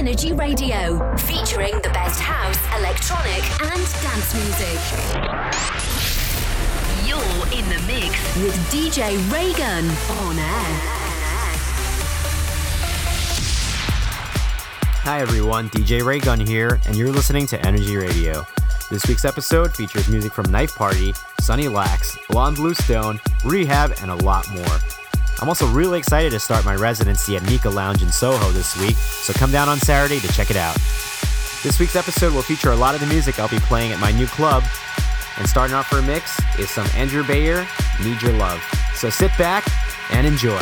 Energy Radio, featuring the best house, electronic, and dance music. You're in the mix with DJ Raygun on air. Hi everyone, DJ Raygun here, and you're listening to Energy Radio. This week's episode features music from Knife Party, Sunny Lax, Ilan Bluestone, Rehab, and a lot more. I'm also really excited to start my residency at Mika Lounge in Soho this week, so come down on Saturday to check it out. This week's episode will feature a lot of the music I'll be playing at my new club, and starting off for a mix is some Andrew Bayer, Need Your Love. So sit back and enjoy.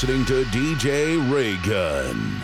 Listening to DJ Raygun.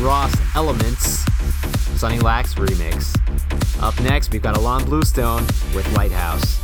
Ross Elements, Sunny Lax remix. Up next, we've got Ilan Bluestone with Lighthouse.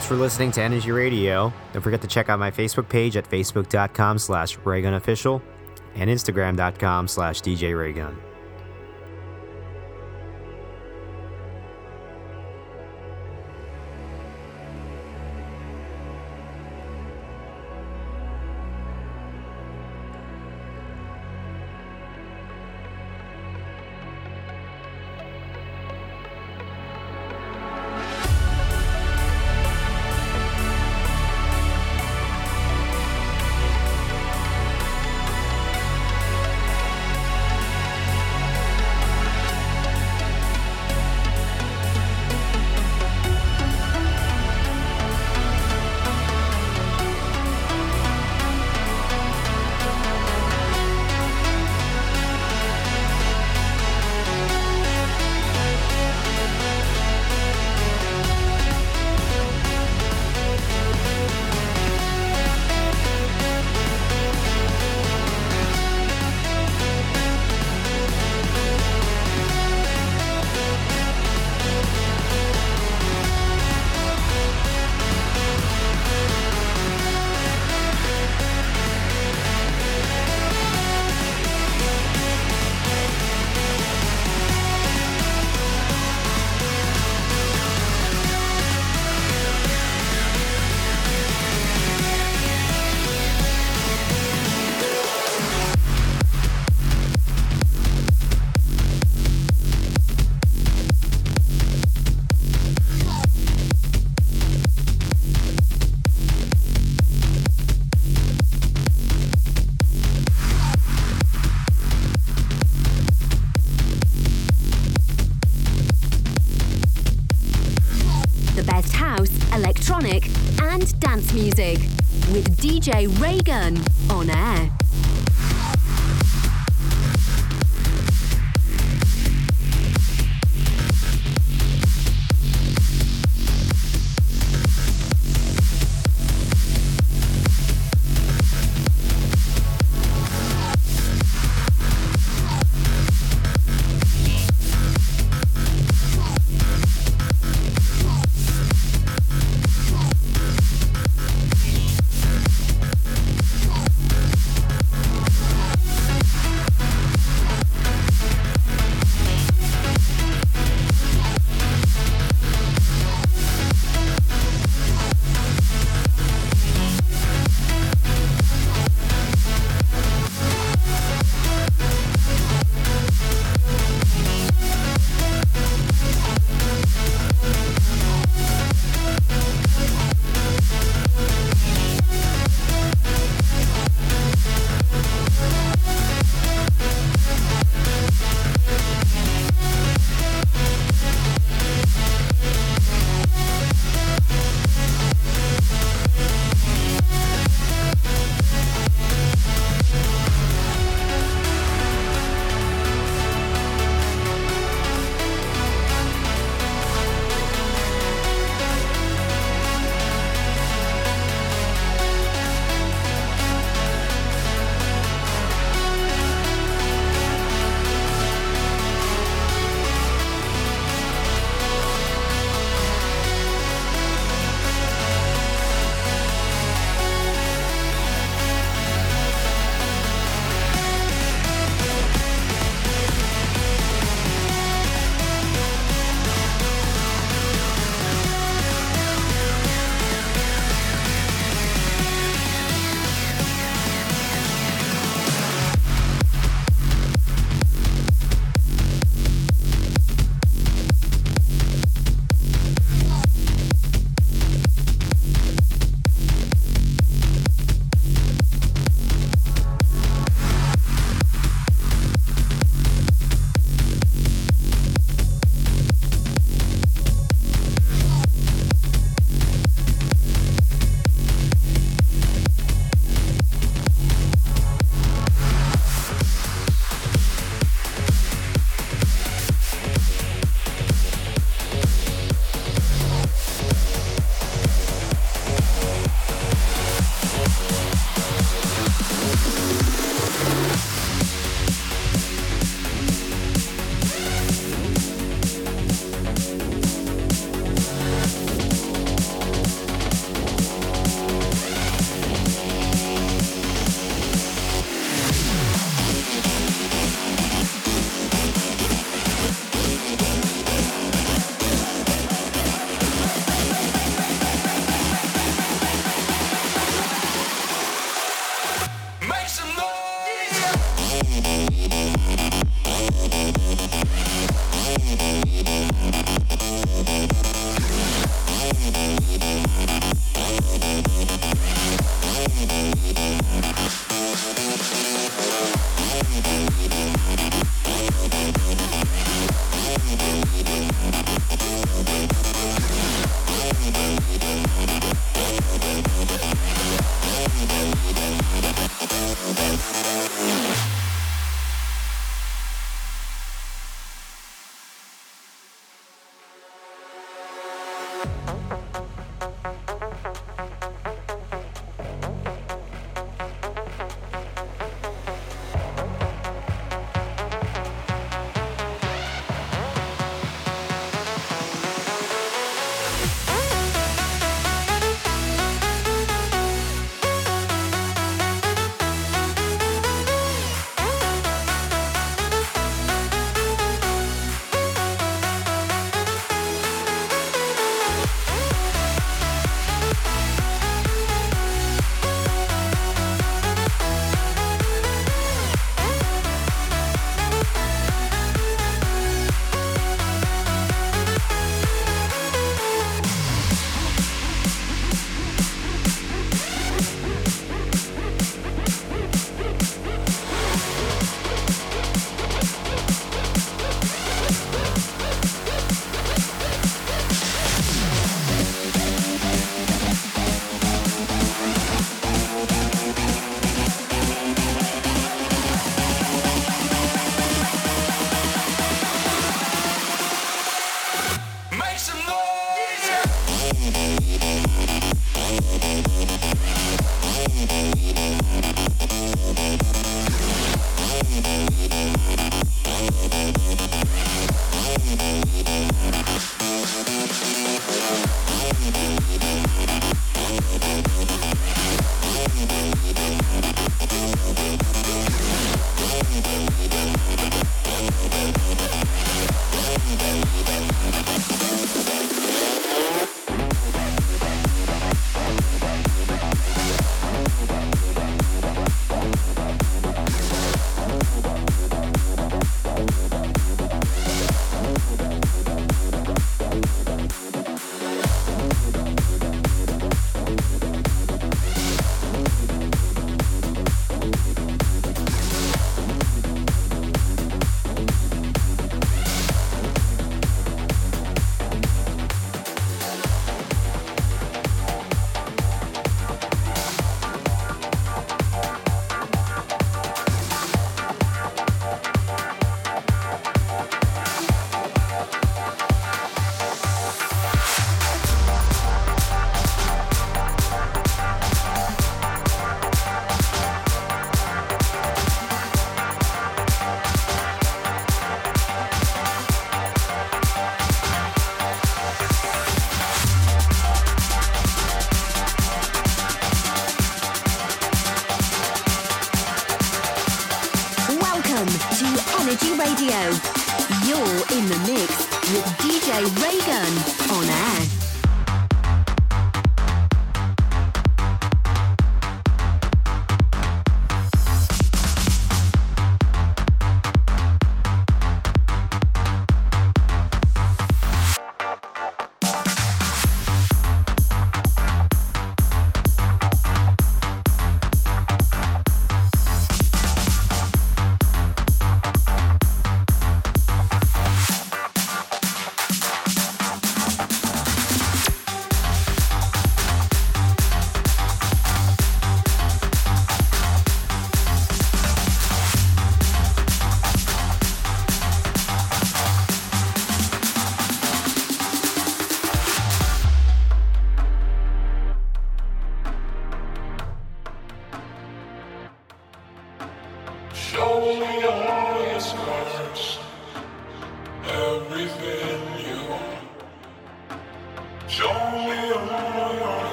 Thanks for listening to Energy Radio. Don't forget to check out my Facebook page at facebook.com slash raygunofficial and instagram.com slash DJ Raygun. Music with DJ Raygun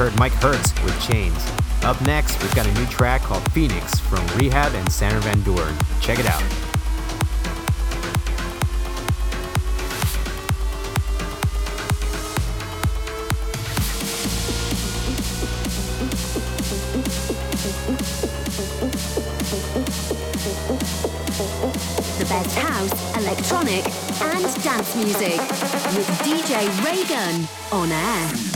heard Mike Hertz with Chains. Up next, we've got a new track called Phoenix from R3HAB and Sander Van Doorn. Check it out. The best house, electronic, and dance music with DJ Raygun on air.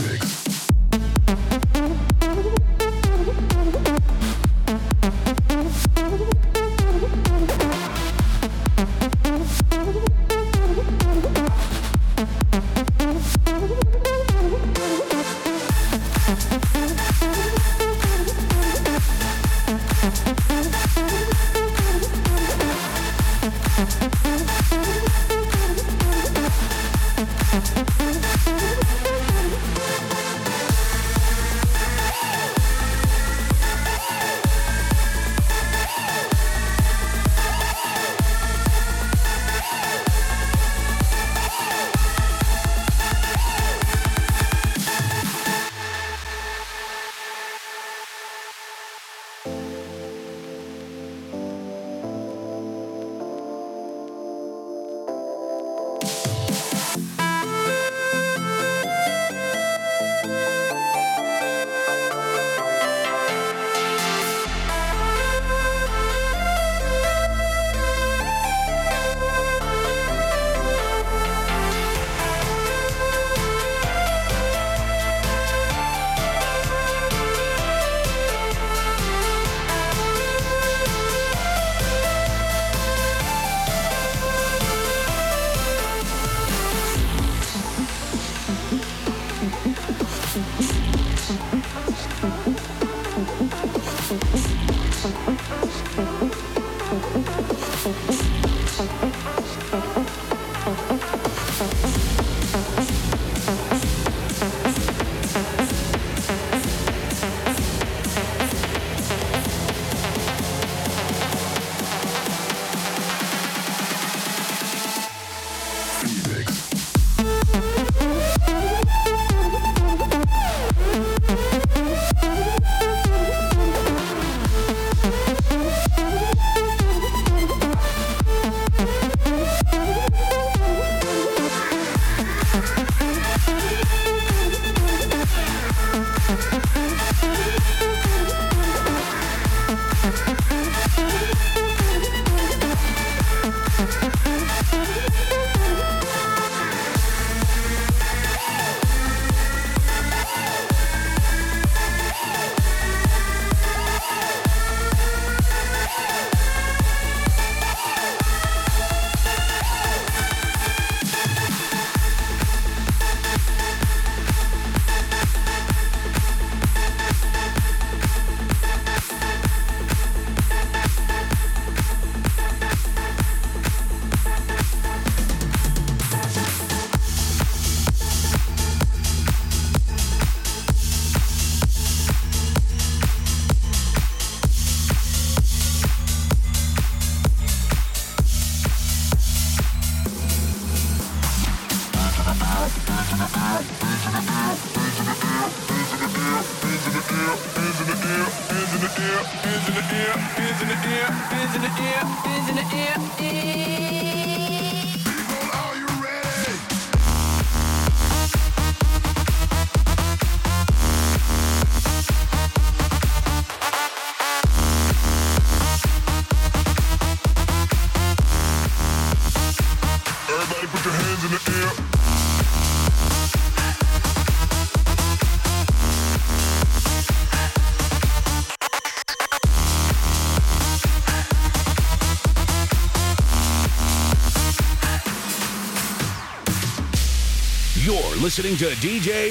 Listening to DJ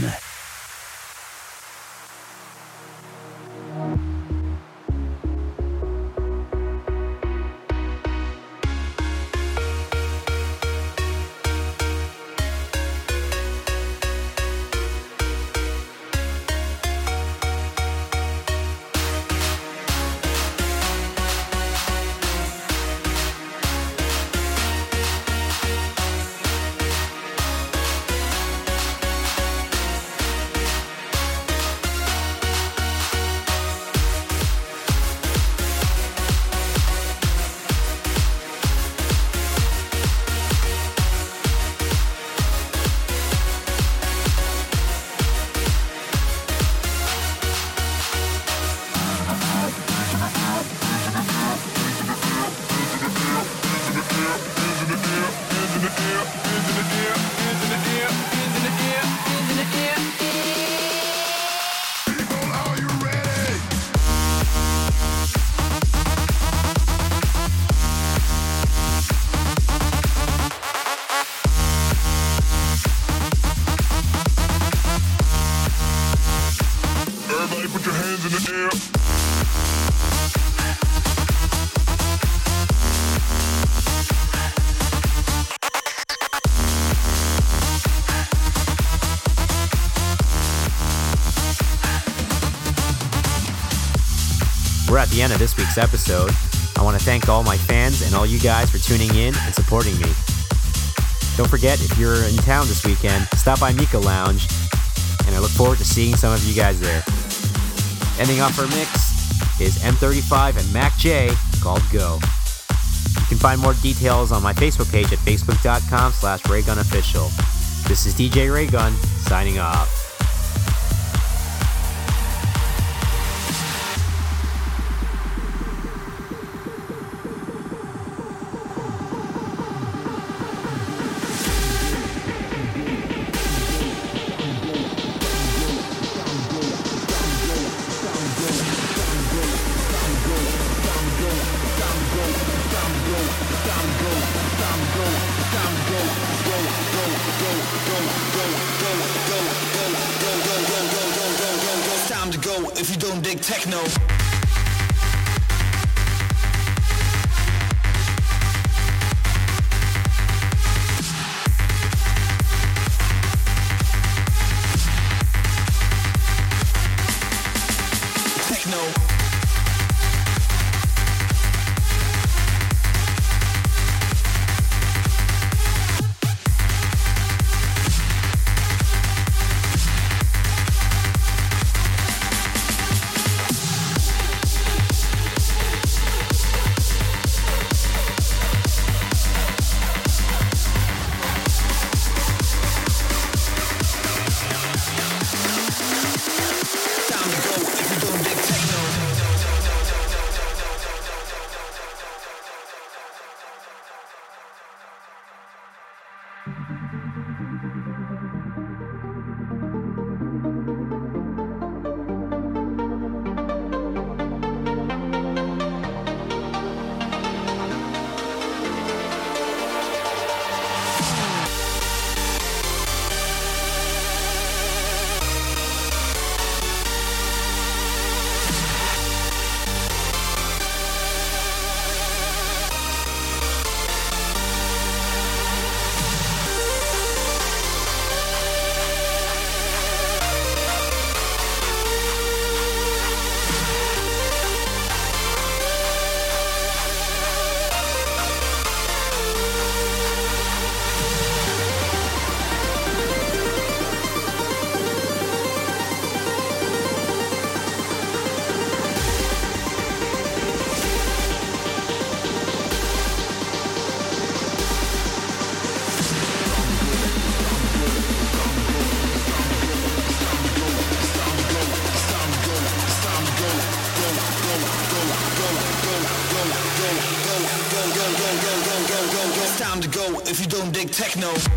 the episode. I want to thank all my fans and all you guys for tuning in and supporting me. Don't forget, if you're in town this weekend, stop by Mika Lounge, and I look forward to seeing some of you guys there. Ending off our mix is M35 and Mac J called Go. You can find more details on my Facebook page at facebook.com slash raygunofficial. This is DJ Raygun, signing off. techno. Techno.